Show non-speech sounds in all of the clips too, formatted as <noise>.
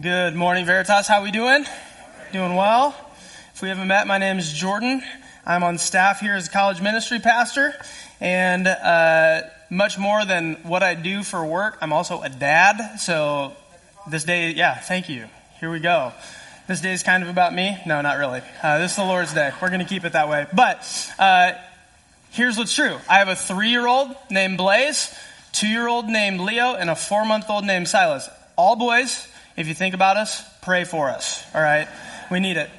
Good morning, Veritas. How we doing? Doing well. If we haven't met, my name is Jordan. I'm on staff here as a college ministry pastor, and uh, much more than what I do for work, I'm also a dad. So this day, yeah, thank you. Here we go. This day is kind of about me. No, not really. Uh, this is the Lord's day. We're going to keep it that way. But uh, here's what's true. I have a three-year-old named Blaze, two-year-old named Leo, and a four-month-old named Silas. All boys if you think about us, pray for us, all right? We need it.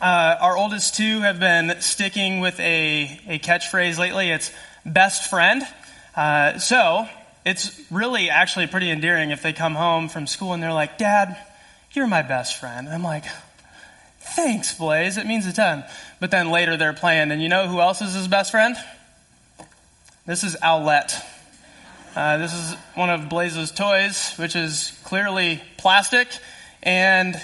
Uh, our oldest two have been sticking with a, a catchphrase lately. It's best friend. Uh, so it's really actually pretty endearing if they come home from school and they're like, Dad, you're my best friend. And I'm like, thanks, Blaze. It means a ton. But then later they're playing, and you know who else is his best friend? This is Owlette. Uh, this is one of Blaze's toys, which is clearly plastic and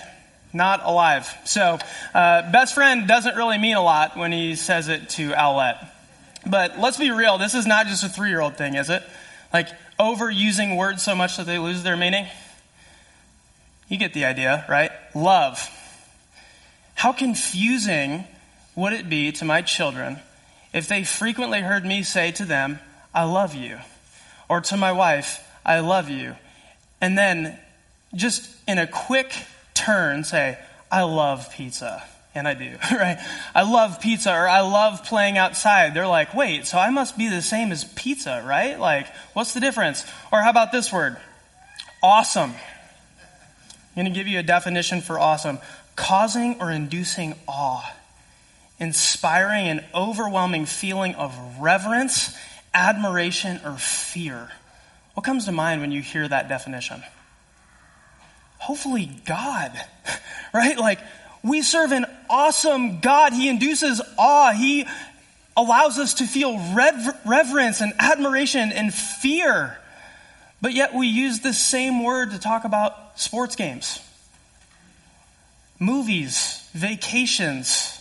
not alive. So, uh, best friend doesn't really mean a lot when he says it to Owlette. But let's be real, this is not just a three year old thing, is it? Like, overusing words so much that they lose their meaning? You get the idea, right? Love. How confusing would it be to my children if they frequently heard me say to them, I love you? Or to my wife, I love you. And then just in a quick turn say, I love pizza. And I do, <laughs> right? I love pizza or I love playing outside. They're like, wait, so I must be the same as pizza, right? Like, what's the difference? Or how about this word? Awesome. I'm going to give you a definition for awesome causing or inducing awe, inspiring an overwhelming feeling of reverence admiration, or fear. What comes to mind when you hear that definition? Hopefully, God, <laughs> right? Like, we serve an awesome God. He induces awe. He allows us to feel rever- reverence and admiration and fear. But yet, we use the same word to talk about sports games, movies, vacations.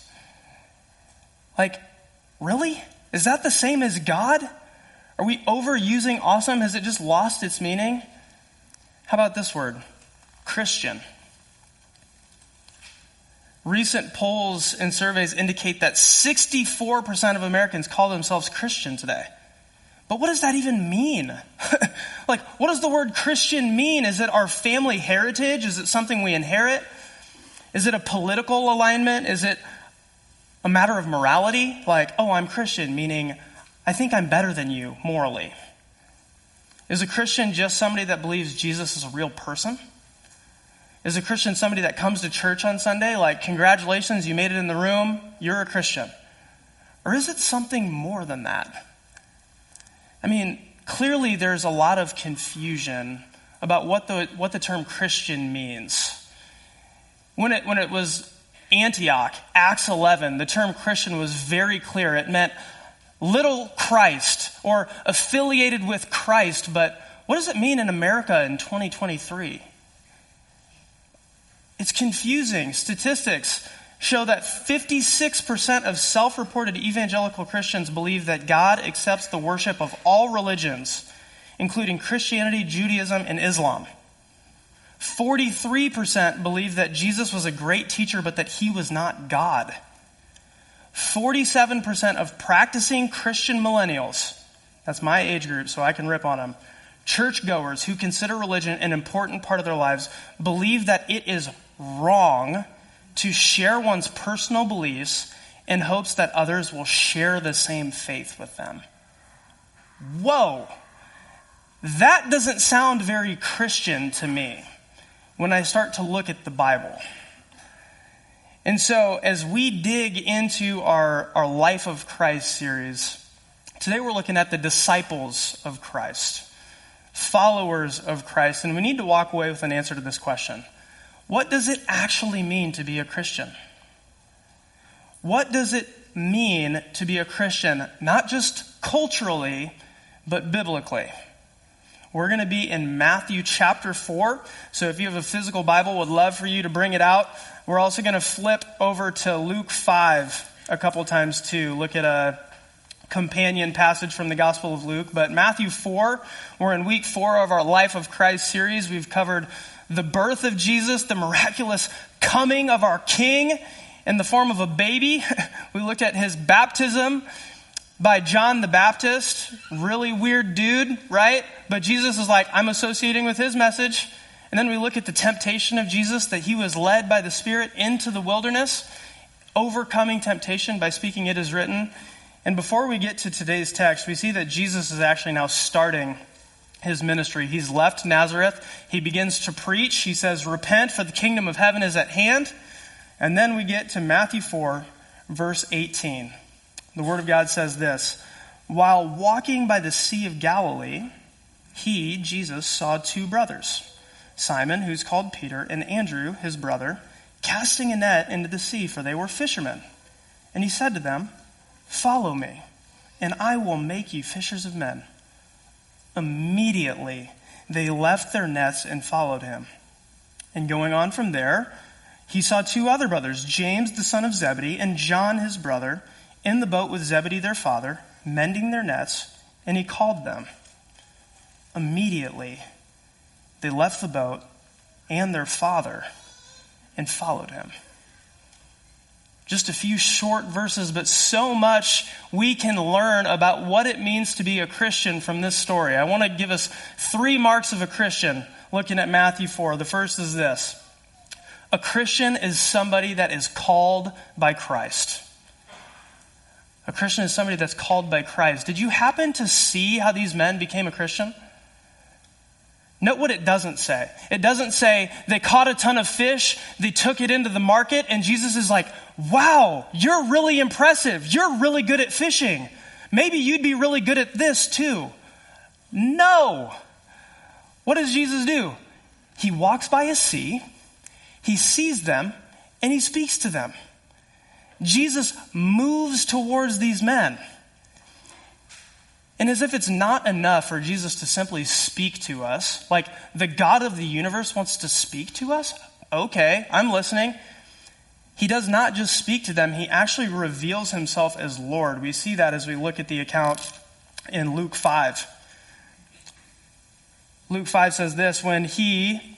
Like, really? Is that the same as God? Are we overusing awesome? Has it just lost its meaning? How about this word? Christian. Recent polls and surveys indicate that 64% of Americans call themselves Christian today. But what does that even mean? <laughs> like, what does the word Christian mean? Is it our family heritage? Is it something we inherit? Is it a political alignment? Is it a matter of morality? Like, oh, I'm Christian, meaning I think I'm better than you morally. Is a Christian just somebody that believes Jesus is a real person? Is a Christian somebody that comes to church on Sunday, like, congratulations, you made it in the room, you're a Christian? Or is it something more than that? I mean, clearly there's a lot of confusion about what the, what the term Christian means. When it, when it was Antioch, Acts 11, the term Christian was very clear. It meant little Christ or affiliated with Christ, but what does it mean in America in 2023? It's confusing. Statistics show that 56% of self reported evangelical Christians believe that God accepts the worship of all religions, including Christianity, Judaism, and Islam. 43% believe that Jesus was a great teacher, but that he was not God. 47% of practicing Christian millennials, that's my age group, so I can rip on them, churchgoers who consider religion an important part of their lives, believe that it is wrong to share one's personal beliefs in hopes that others will share the same faith with them. Whoa! That doesn't sound very Christian to me when I start to look at the Bible. And so, as we dig into our, our Life of Christ series, today we're looking at the disciples of Christ, followers of Christ, and we need to walk away with an answer to this question What does it actually mean to be a Christian? What does it mean to be a Christian, not just culturally, but biblically? We're going to be in Matthew chapter 4. So if you have a physical Bible, would love for you to bring it out. We're also going to flip over to Luke 5 a couple times too. Look at a companion passage from the Gospel of Luke. But Matthew 4, we're in week 4 of our Life of Christ series. We've covered the birth of Jesus, the miraculous coming of our King in the form of a baby. <laughs> we looked at his baptism by John the Baptist. Really weird dude, right? But Jesus is like, I'm associating with his message. And then we look at the temptation of Jesus that he was led by the Spirit into the wilderness, overcoming temptation by speaking it is written. And before we get to today's text, we see that Jesus is actually now starting his ministry. He's left Nazareth. He begins to preach. He says, Repent, for the kingdom of heaven is at hand. And then we get to Matthew 4, verse 18. The Word of God says this While walking by the Sea of Galilee, he, Jesus, saw two brothers, Simon, who's called Peter, and Andrew, his brother, casting a net into the sea, for they were fishermen. And he said to them, Follow me, and I will make you fishers of men. Immediately they left their nets and followed him. And going on from there, he saw two other brothers, James the son of Zebedee, and John his brother in the boat with Zebedee their father, mending their nets, and he called them. Immediately, they left the boat and their father and followed him. Just a few short verses, but so much we can learn about what it means to be a Christian from this story. I want to give us three marks of a Christian looking at Matthew 4. The first is this a Christian is somebody that is called by Christ. A Christian is somebody that's called by Christ. Did you happen to see how these men became a Christian? Note what it doesn't say. It doesn't say they caught a ton of fish, they took it into the market, and Jesus is like, wow, you're really impressive. You're really good at fishing. Maybe you'd be really good at this too. No. What does Jesus do? He walks by a sea, he sees them, and he speaks to them. Jesus moves towards these men. And as if it's not enough for Jesus to simply speak to us, like the God of the universe wants to speak to us, okay, I'm listening. He does not just speak to them, he actually reveals himself as Lord. We see that as we look at the account in Luke 5. Luke 5 says this when he,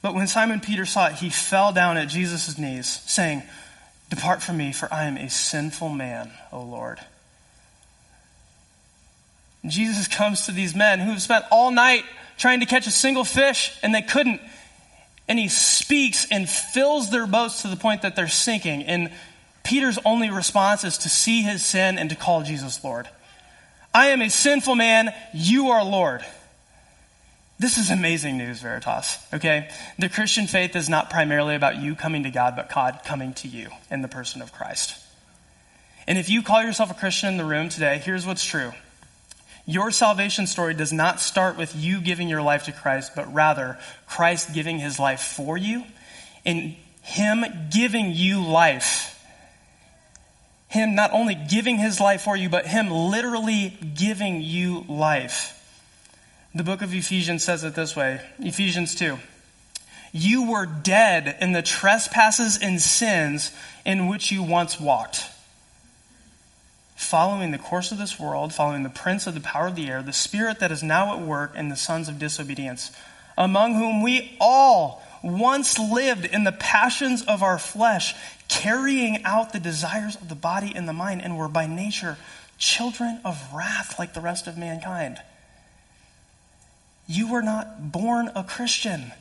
But when Simon Peter saw it, he fell down at Jesus' knees, saying, Depart from me, for I am a sinful man, O Lord. And Jesus comes to these men who have spent all night trying to catch a single fish, and they couldn't. And he speaks and fills their boats to the point that they're sinking. And Peter's only response is to see his sin and to call Jesus Lord. I am a sinful man, you are Lord. This is amazing news, Veritas. Okay? The Christian faith is not primarily about you coming to God, but God coming to you in the person of Christ. And if you call yourself a Christian in the room today, here's what's true. Your salvation story does not start with you giving your life to Christ, but rather Christ giving his life for you and him giving you life. Him not only giving his life for you, but him literally giving you life. The book of Ephesians says it this way Ephesians 2. You were dead in the trespasses and sins in which you once walked, following the course of this world, following the prince of the power of the air, the spirit that is now at work in the sons of disobedience, among whom we all once lived in the passions of our flesh, carrying out the desires of the body and the mind, and were by nature children of wrath like the rest of mankind. You were not born a Christian.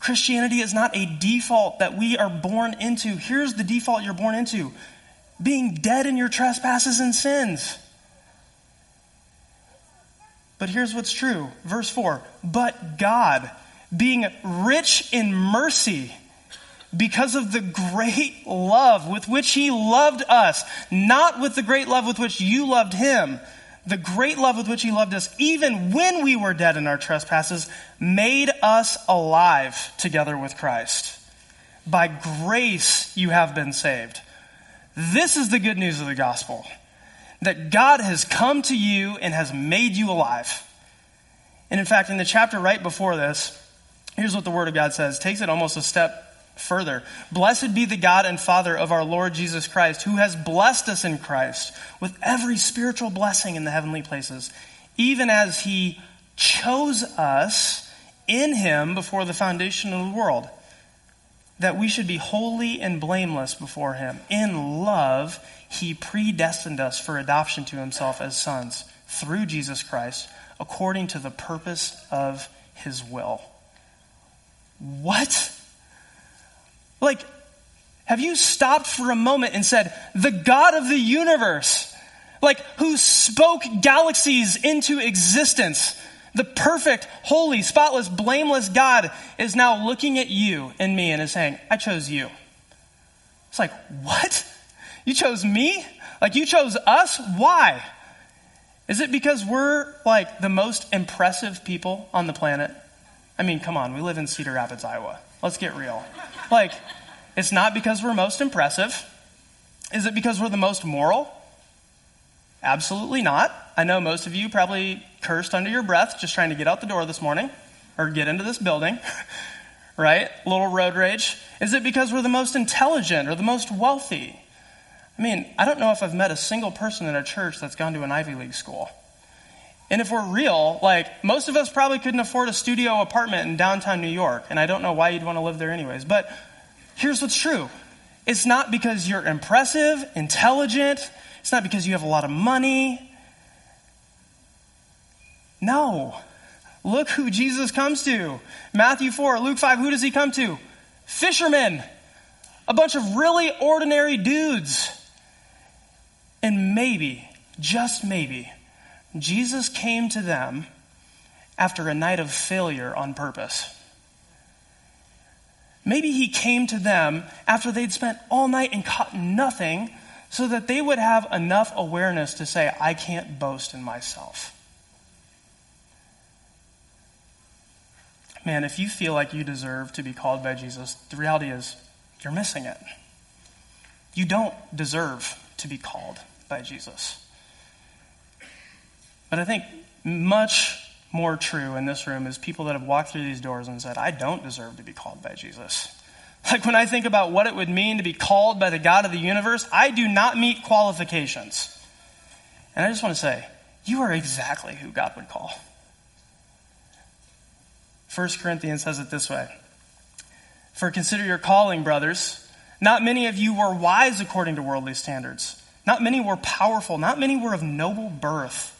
Christianity is not a default that we are born into. Here's the default you're born into being dead in your trespasses and sins. But here's what's true. Verse 4 But God, being rich in mercy, because of the great love with which He loved us, not with the great love with which you loved Him, the great love with which he loved us, even when we were dead in our trespasses, made us alive together with Christ. By grace you have been saved. This is the good news of the gospel that God has come to you and has made you alive. And in fact, in the chapter right before this, here's what the Word of God says. Takes it almost a step further. Blessed be the God and Father of our Lord Jesus Christ, who has blessed us in Christ with every spiritual blessing in the heavenly places, even as he chose us in him before the foundation of the world, that we should be holy and blameless before him. In love, he predestined us for adoption to himself as sons through Jesus Christ, according to the purpose of his will. What? Like, have you stopped for a moment and said, the God of the universe, like who spoke galaxies into existence, the perfect, holy, spotless, blameless God is now looking at you and me and is saying, I chose you. It's like, what? You chose me? Like you chose us? Why? Is it because we're like the most impressive people on the planet? I mean, come on, we live in Cedar Rapids, Iowa. Let's get real. Like, it's not because we're most impressive. Is it because we're the most moral? Absolutely not. I know most of you probably cursed under your breath just trying to get out the door this morning or get into this building, <laughs> right? Little road rage. Is it because we're the most intelligent or the most wealthy? I mean, I don't know if I've met a single person in a church that's gone to an Ivy League school. And if we're real, like, most of us probably couldn't afford a studio apartment in downtown New York, and I don't know why you'd want to live there anyways. But here's what's true it's not because you're impressive, intelligent, it's not because you have a lot of money. No. Look who Jesus comes to. Matthew 4, Luke 5, who does he come to? Fishermen. A bunch of really ordinary dudes. And maybe, just maybe, Jesus came to them after a night of failure on purpose. Maybe he came to them after they'd spent all night and caught nothing so that they would have enough awareness to say, I can't boast in myself. Man, if you feel like you deserve to be called by Jesus, the reality is you're missing it. You don't deserve to be called by Jesus. But I think much more true in this room is people that have walked through these doors and said, I don't deserve to be called by Jesus. <laughs> Like when I think about what it would mean to be called by the God of the universe, I do not meet qualifications. And I just want to say, you are exactly who God would call. 1 Corinthians says it this way For consider your calling, brothers. Not many of you were wise according to worldly standards. Not many were powerful. Not many were of noble birth.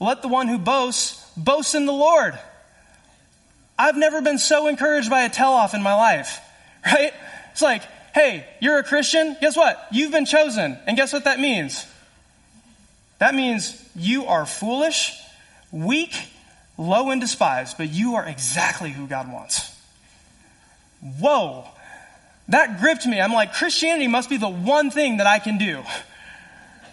let the one who boasts boast in the Lord. I've never been so encouraged by a tell off in my life, <laughs> right? It's like, hey, you're a Christian. Guess what? You've been chosen. And guess what that means? That means you are foolish, weak, low, and despised, but you are exactly who God wants. Whoa. That gripped me. I'm like, Christianity must be the one thing that I can do. <laughs>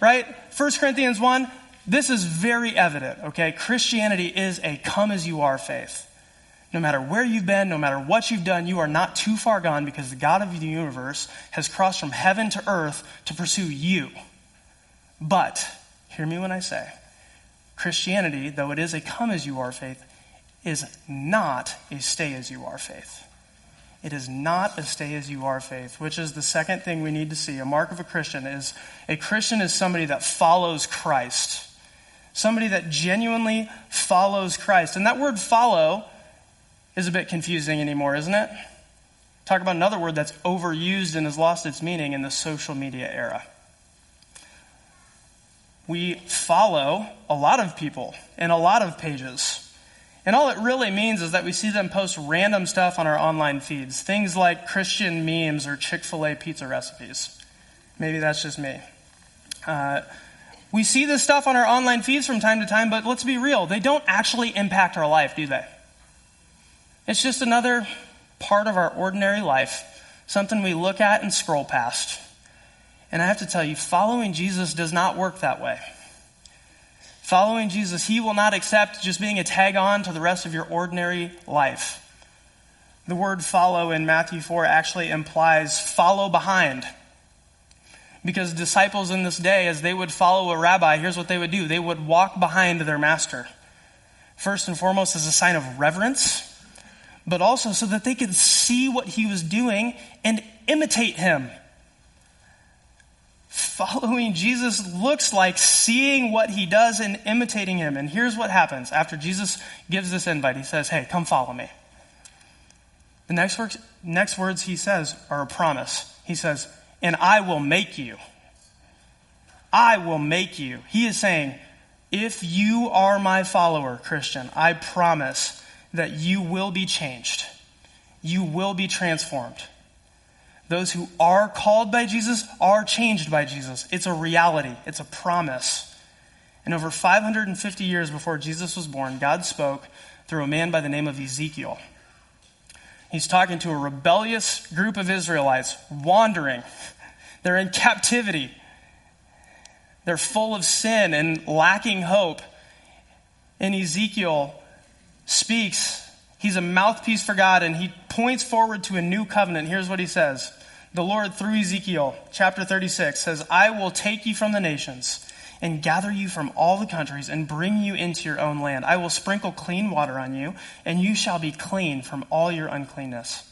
Right? 1 Corinthians 1, this is very evident, okay? Christianity is a come as you are faith. No matter where you've been, no matter what you've done, you are not too far gone because the God of the universe has crossed from heaven to earth to pursue you. But, hear me when I say, Christianity, though it is a come as you are faith, is not a stay as you are faith. It is not a stay as you are faith, which is the second thing we need to see. A mark of a Christian is a Christian is somebody that follows Christ. Somebody that genuinely follows Christ. And that word follow is a bit confusing anymore, isn't it? Talk about another word that's overused and has lost its meaning in the social media era. we follow a lot of people in a lot of pages. And all it really means is that we see them post random stuff on our online feeds, things like Christian memes or Chick fil A pizza recipes. Maybe that's just me. Uh, we see this stuff on our online feeds from time to time, but let's be real, they don't actually impact our life, do they? It's just another part of our ordinary life, something we look at and scroll past. And I have to tell you, following Jesus does not work that way. Following Jesus, He will not accept just being a tag on to the rest of your ordinary life. The word follow in Matthew 4 actually implies follow behind. Because disciples in this day, as they would follow a rabbi, here's what they would do they would walk behind their master. First and foremost, as a sign of reverence, but also so that they could see what he was doing and imitate him. Following Jesus looks like seeing what he does and imitating him. And here's what happens after Jesus gives this invite. He says, Hey, come follow me. The next words, next words he says are a promise. He says, And I will make you. I will make you. He is saying, If you are my follower, Christian, I promise that you will be changed. You will be transformed. Those who are called by Jesus are changed by Jesus. It's a reality, it's a promise. And over 550 years before Jesus was born, God spoke through a man by the name of Ezekiel. He's talking to a rebellious group of Israelites wandering. They're in captivity. They're full of sin and lacking hope. And Ezekiel speaks He's a mouthpiece for God and he points forward to a new covenant. Here's what he says. The Lord, through Ezekiel, chapter 36, says, I will take you from the nations and gather you from all the countries and bring you into your own land. I will sprinkle clean water on you, and you shall be clean from all your uncleanness.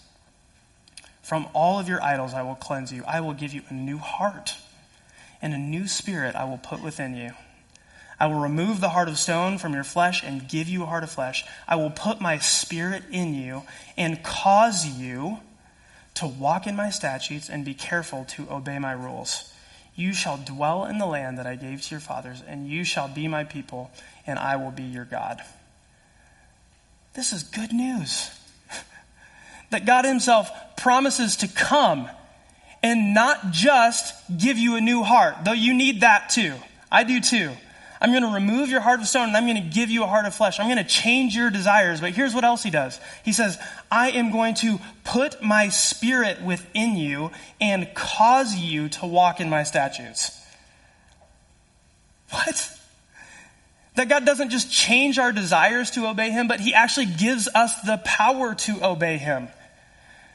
From all of your idols I will cleanse you. I will give you a new heart, and a new spirit I will put within you. I will remove the heart of stone from your flesh and give you a heart of flesh. I will put my spirit in you and cause you to walk in my statutes and be careful to obey my rules. You shall dwell in the land that I gave to your fathers, and you shall be my people, and I will be your God. This is good news. <laughs> that God Himself promises to come and not just give you a new heart, though you need that too. I do too. I'm going to remove your heart of stone and I'm going to give you a heart of flesh. I'm going to change your desires. But here's what else he does. He says, I am going to put my spirit within you and cause you to walk in my statutes. What? That God doesn't just change our desires to obey him, but he actually gives us the power to obey him.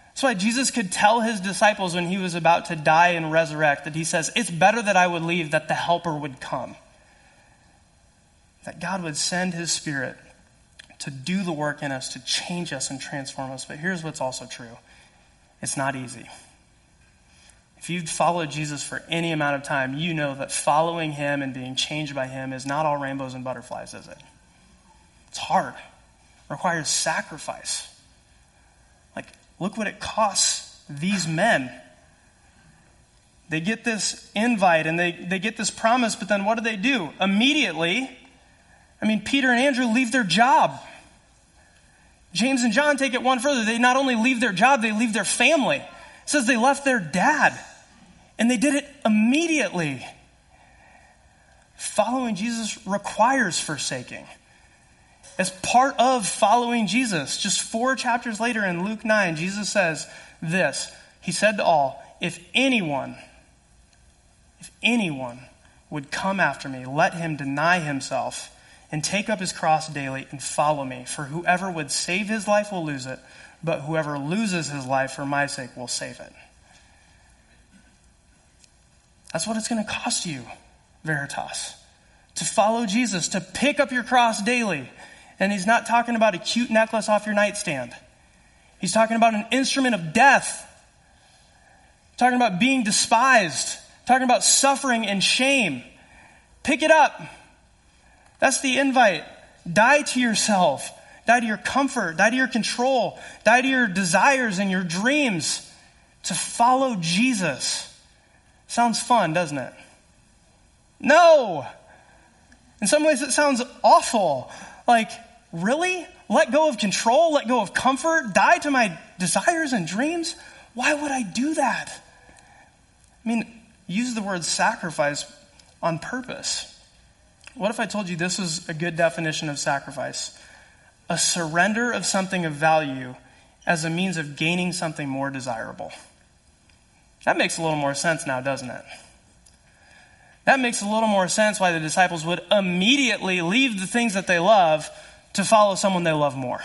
That's why Jesus could tell his disciples when he was about to die and resurrect that he says, It's better that I would leave, that the helper would come that God would send his spirit to do the work in us, to change us and transform us. But here's what's also true it's not easy. If you've followed Jesus for any amount of time, you know that following him and being changed by him is not all rainbows and butterflies, is it? It's hard, it requires sacrifice. Like, look what it costs these men. They get this invite and they, they get this promise, but then what do they do? Immediately, I mean, Peter and Andrew leave their job. James and John take it one further. They not only leave their job, they leave their family. It says they left their dad. And they did it immediately. Following Jesus requires forsaking. As part of following Jesus, just four chapters later in Luke 9, Jesus says this He said to all, If anyone, if anyone would come after me, let him deny himself and take up his cross daily and follow me. For whoever would save his life will lose it, but whoever loses his life for my sake will save it. That's what it's going to cost you, Veritas, to follow Jesus, to pick up your cross daily. And he's not talking about a cute necklace off your nightstand. He's talking about an instrument of death. Talking about being despised. Talking about suffering and shame. Pick it up. That's the invite. Die to yourself. Die to your comfort. Die to your control. Die to your desires and your dreams to follow Jesus. Sounds fun, doesn't it? No! In some ways, it sounds awful. Like, really? Let go of control, let go of comfort, die to my desires and dreams? Why would I do that? I mean, use the word sacrifice on purpose. What if I told you this was a good definition of sacrifice? A surrender of something of value as a means of gaining something more desirable. That makes a little more sense now, doesn't it? That makes a little more sense why the disciples would immediately leave the things that they love to follow someone they love more.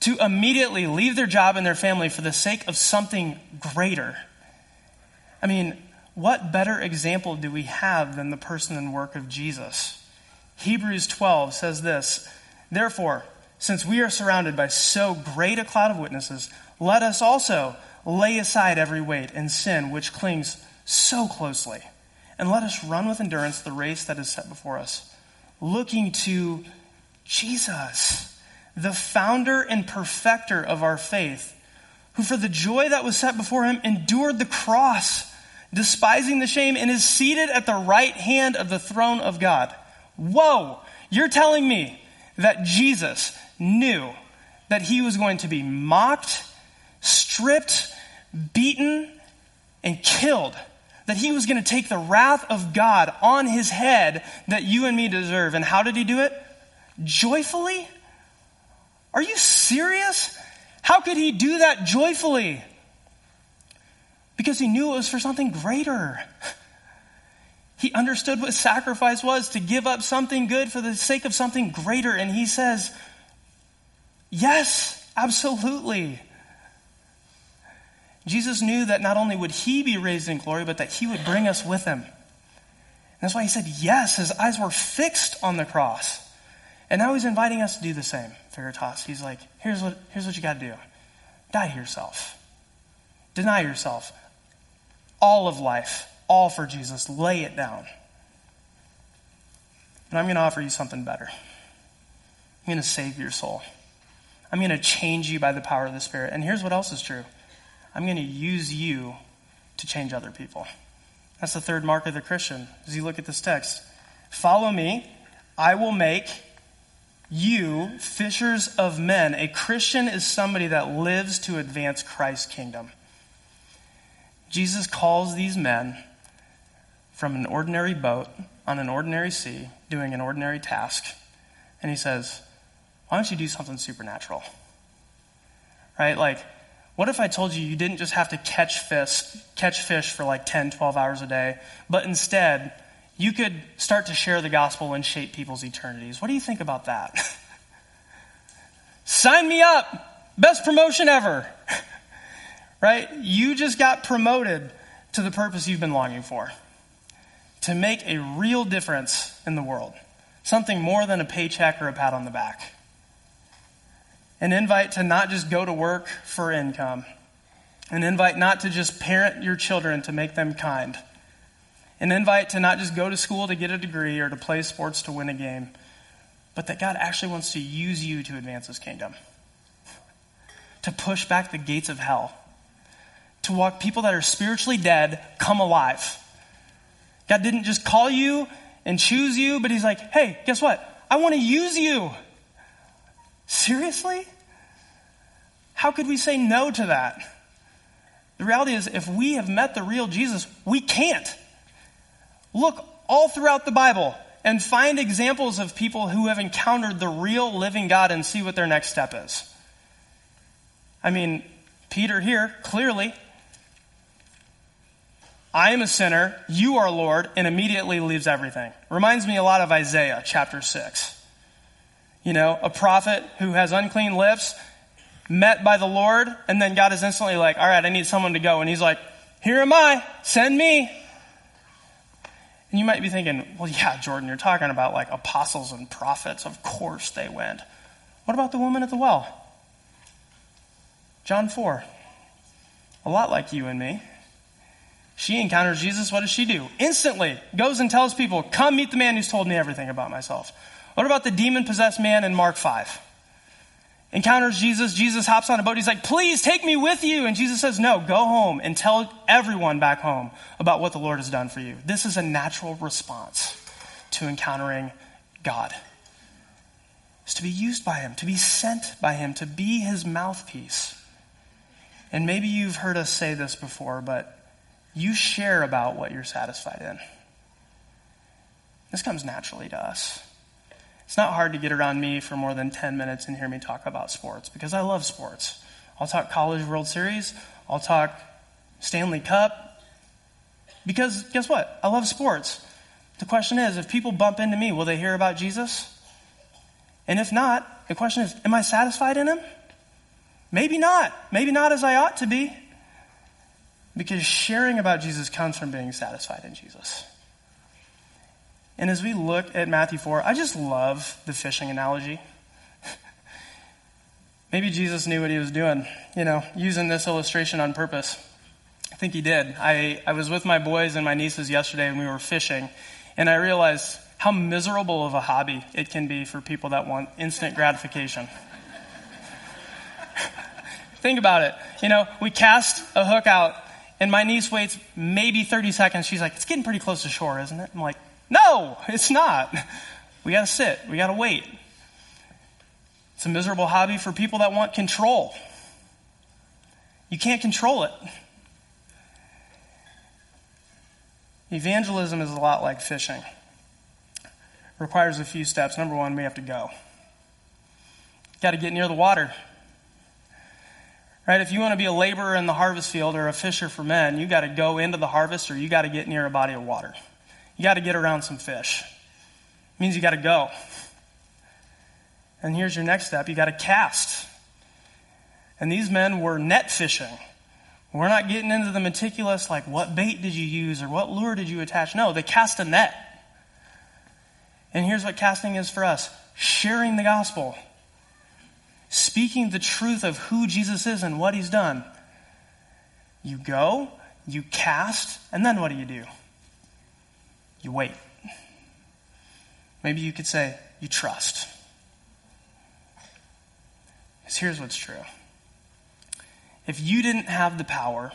To immediately leave their job and their family for the sake of something greater. I mean, what better example do we have than the person and work of Jesus? Hebrews 12 says this Therefore, since we are surrounded by so great a cloud of witnesses, let us also lay aside every weight and sin which clings so closely, and let us run with endurance the race that is set before us, looking to Jesus, the founder and perfecter of our faith, who for the joy that was set before him endured the cross, despising the shame, and is seated at the right hand of the throne of God. Whoa! You're telling me that Jesus knew that he was going to be mocked, stripped, beaten, and killed. That he was going to take the wrath of God on his head that you and me deserve. And how did he do it? Joyfully? Are you serious? How could he do that joyfully? Because he knew it was for something greater. He understood what sacrifice was to give up something good for the sake of something greater. And he says, Yes, absolutely. Jesus knew that not only would he be raised in glory, but that he would bring us with him. And that's why he said yes. His eyes were fixed on the cross. And now he's inviting us to do the same, Veritas. He's like, here's what, here's what you got to do die to yourself, deny yourself. All of life, all for Jesus. Lay it down. And I'm going to offer you something better. I'm going to save your soul. I'm going to change you by the power of the Spirit. And here's what else is true I'm going to use you to change other people. That's the third mark of the Christian. As you look at this text, follow me, I will make you fishers of men. A Christian is somebody that lives to advance Christ's kingdom. Jesus calls these men from an ordinary boat on an ordinary sea, doing an ordinary task, and he says, why don't you do something supernatural? Right? Like, what if I told you you didn't just have to catch fish, catch fish for like 10, 12 hours a day, but instead you could start to share the gospel and shape people's eternities? What do you think about that? <laughs> Sign me up! Best promotion ever! <laughs> right? You just got promoted to the purpose you've been longing for to make a real difference in the world. Something more than a paycheck or a pat on the back. An invite to not just go to work for income, an invite not to just parent your children to make them kind, an invite to not just go to school to get a degree or to play sports to win a game, but that God actually wants to use you to advance his kingdom, to push back the gates of hell, to walk people that are spiritually dead come alive. God didn't just call you and choose you, but he's like, hey, guess what? I want to use you. Seriously? How could we say no to that? The reality is, if we have met the real Jesus, we can't. Look all throughout the Bible and find examples of people who have encountered the real living God and see what their next step is. I mean, Peter here, clearly, I am a sinner, you are Lord, and immediately leaves everything. Reminds me a lot of Isaiah chapter 6. You know, a prophet who has unclean lips, met by the Lord, and then God is instantly like, all right, I need someone to go. And he's like, here am I, send me. And you might be thinking, well, yeah, Jordan, you're talking about like apostles and prophets. Of course they went. What about the woman at the well? John 4. A lot like you and me. She encounters Jesus. What does she do? Instantly goes and tells people, Come meet the man who's told me everything about myself. What about the demon possessed man in Mark 5? Encounters Jesus. Jesus hops on a boat. He's like, please take me with you. And Jesus says, no, go home and tell everyone back home about what the Lord has done for you. This is a natural response to encountering God. Is to be used by Him, to be sent by Him, to be His mouthpiece. And maybe you've heard us say this before, but you share about what you're satisfied in. This comes naturally to us. It's not hard to get around me for more than 10 minutes and hear me talk about sports because I love sports. I'll talk College World Series, I'll talk Stanley Cup. Because guess what? I love sports. The question is if people bump into me, will they hear about Jesus? And if not, the question is am I satisfied in him? Maybe not. Maybe not as I ought to be. Because sharing about Jesus comes from being satisfied in Jesus. And as we look at Matthew 4, I just love the fishing analogy. <laughs> Maybe Jesus knew what he was doing, you know, using this illustration on purpose. I think he did. I, I was with my boys and my nieces yesterday and we were fishing, and I realized how miserable of a hobby it can be for people that want instant gratification. <laughs> think about it. You know, we cast a hook out, and my niece waits maybe 30 seconds. She's like, it's getting pretty close to shore, isn't it? I'm like, no, it's not. We got to sit, we got to wait. It's a miserable hobby for people that want control. You can't control it. Evangelism is a lot like fishing. It requires a few steps. Number one, we have to go. Got to get near the water. Right? If you want to be a laborer in the harvest field or a fisher for men, you got to go into the harvest or you got to get near a body of water. You got to get around some fish. It means you got to go. And here's your next step you got to cast. And these men were net fishing. We're not getting into the meticulous, like what bait did you use or what lure did you attach. No, they cast a net. And here's what casting is for us sharing the gospel, speaking the truth of who Jesus is and what he's done. You go, you cast, and then what do you do? You wait. Maybe you could say, you trust. Because here's what's true if you didn't have the power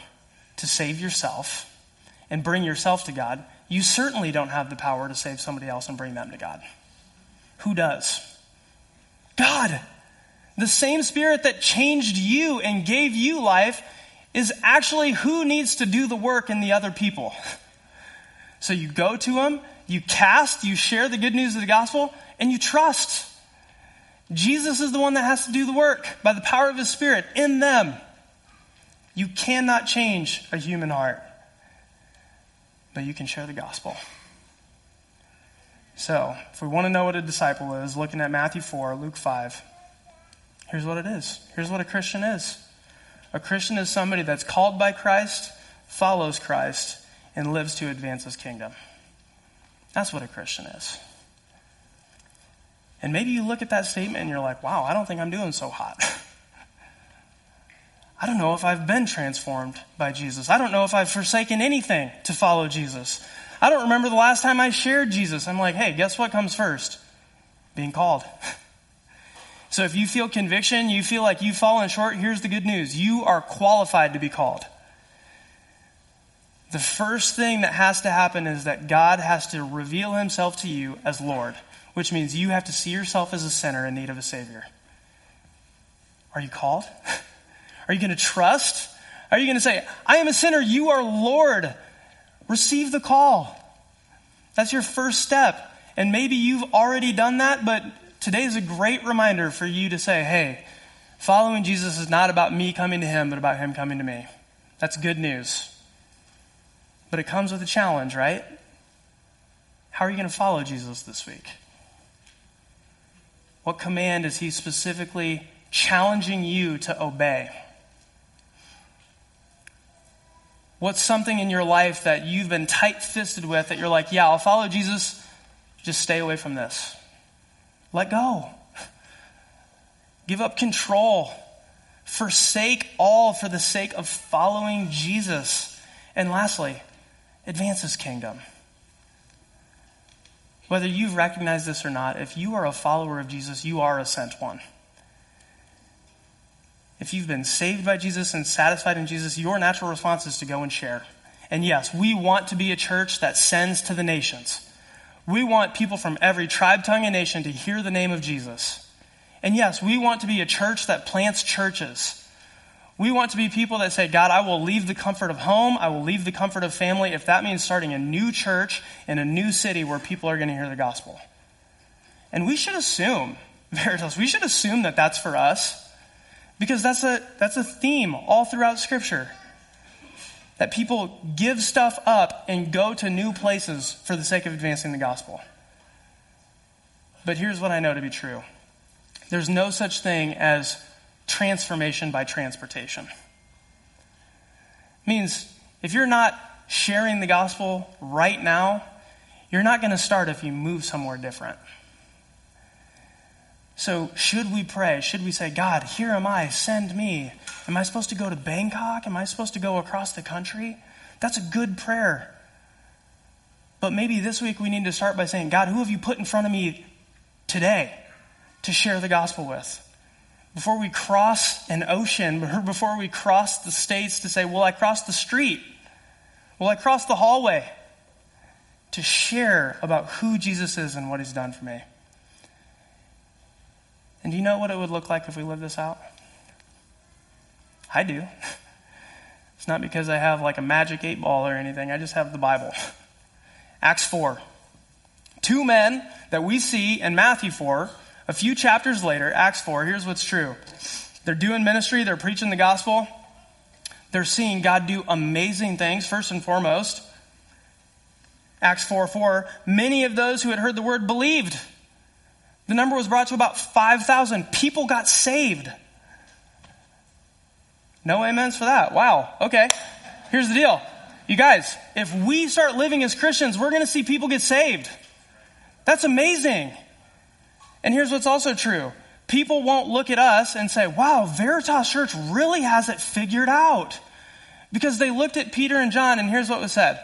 to save yourself and bring yourself to God, you certainly don't have the power to save somebody else and bring them to God. Who does? God. The same spirit that changed you and gave you life is actually who needs to do the work in the other people. <laughs> So you go to him, you cast, you share the good news of the gospel, and you trust. Jesus is the one that has to do the work by the power of his spirit in them. You cannot change a human heart, but you can share the gospel. So, if we want to know what a disciple is, looking at Matthew 4, Luke 5, here's what it is. Here's what a Christian is. A Christian is somebody that's called by Christ, follows Christ, and lives to advance his kingdom. That's what a Christian is. And maybe you look at that statement and you're like, wow, I don't think I'm doing so hot. <laughs> I don't know if I've been transformed by Jesus. I don't know if I've forsaken anything to follow Jesus. I don't remember the last time I shared Jesus. I'm like, hey, guess what comes first? Being called. <laughs> so if you feel conviction, you feel like you've fallen short, here's the good news. You are qualified to be called. The first thing that has to happen is that God has to reveal himself to you as Lord, which means you have to see yourself as a sinner in need of a Savior. Are you called? <laughs> Are you going to trust? Are you going to say, I am a sinner, you are Lord? Receive the call. That's your first step. And maybe you've already done that, but today is a great reminder for you to say, hey, following Jesus is not about me coming to him, but about him coming to me. That's good news. But it comes with a challenge, right? How are you going to follow Jesus this week? What command is he specifically challenging you to obey? What's something in your life that you've been tight fisted with that you're like, yeah, I'll follow Jesus, just stay away from this? Let go. Give up control. Forsake all for the sake of following Jesus. And lastly, advance his kingdom. Whether you've recognized this or not, if you are a follower of Jesus, you are a sent one. If you've been saved by Jesus and satisfied in Jesus, your natural response is to go and share. And yes, we want to be a church that sends to the nations. We want people from every tribe, tongue, and nation to hear the name of Jesus. And yes, we want to be a church that plants churches. We want to be people that say, God, I will leave the comfort of home. I will leave the comfort of family if that means starting a new church in a new city where people are going to hear the gospel. And we should assume, <laughs> Veritas, we should assume that that's for us because that's a, that's a theme all throughout Scripture. That people give stuff up and go to new places for the sake of advancing the gospel. But here's what I know to be true there's no such thing as transformation by transportation. It means if you're not sharing the gospel right now, you're not going to start if you move somewhere different. So, should we pray? Should we say, God, here am I, send me? Am I supposed to go to Bangkok? Am I supposed to go across the country? That's a good prayer. But maybe this week we need to start by saying, God, who have you put in front of me today to share the gospel with? Before we cross an ocean, <laughs> before we cross the states to say, Will I cross the street? Will I cross the hallway? To share about who Jesus is and what he's done for me. And do you know what it would look like if we lived this out? I do. <laughs> It's not because I have like a magic eight ball or anything, I just have the Bible. <laughs> Acts 4. Two men that we see in Matthew 4, a few chapters later, Acts 4, here's what's true. They're doing ministry, they're preaching the gospel, they're seeing God do amazing things, first and foremost. Acts 4 4, many of those who had heard the word believed. The number was brought to about 5,000. People got saved. No amens for that. Wow. Okay. Here's the deal. You guys, if we start living as Christians, we're going to see people get saved. That's amazing. And here's what's also true. People won't look at us and say, wow, Veritas Church really has it figured out. Because they looked at Peter and John, and here's what was said.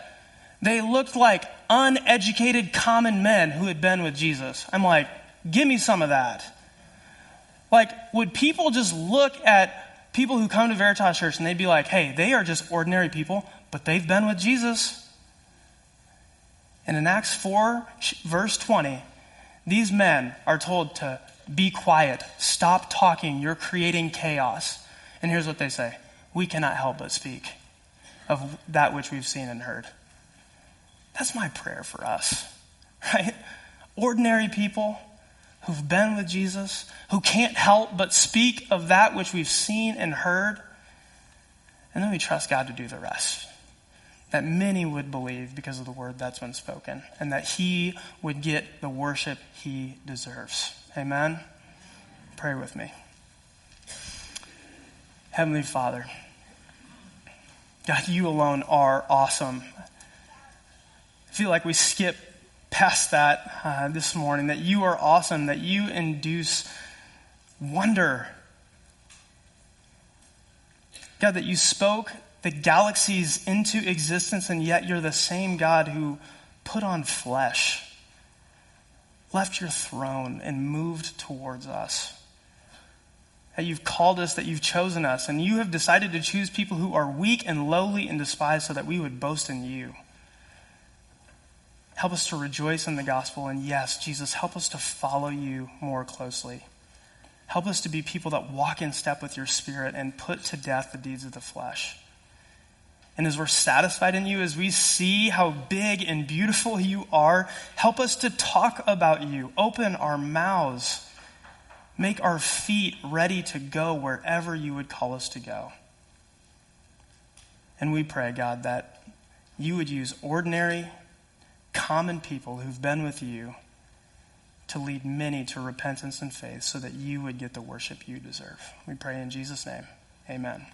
They looked like uneducated common men who had been with Jesus. I'm like, Give me some of that. Like, would people just look at people who come to Veritas Church and they'd be like, hey, they are just ordinary people, but they've been with Jesus? And in Acts 4, verse 20, these men are told to be quiet, stop talking, you're creating chaos. And here's what they say We cannot help but speak of that which we've seen and heard. That's my prayer for us, <laughs> right? Ordinary people who've been with Jesus, who can't help but speak of that which we've seen and heard. And then we trust God to do the rest. That many would believe because of the word that's been spoken, and that He would get the worship He deserves. Amen? Pray with me. Heavenly Father, God, you alone are awesome. I feel like we skip past that uh, this morning, that you are awesome, that you induce wonder. God, that you spoke the galaxies into existence, and yet you're the same God who put on flesh, left your throne, and moved towards us. That you've called us, that you've chosen us, and you have decided to choose people who are weak and lowly and despised so that we would boast in you. Help us to rejoice in the gospel. And yes, Jesus, help us to follow you more closely. Help us to be people that walk in step with your spirit and put to death the deeds of the flesh. And as we're satisfied in you, as we see how big and beautiful you are, help us to talk about you. Open our mouths. Make our feet ready to go wherever you would call us to go. And we pray, God, that you would use ordinary, common people who've been with you to lead many to repentance and faith so that you would get the worship you deserve. We pray in Jesus' name. Amen.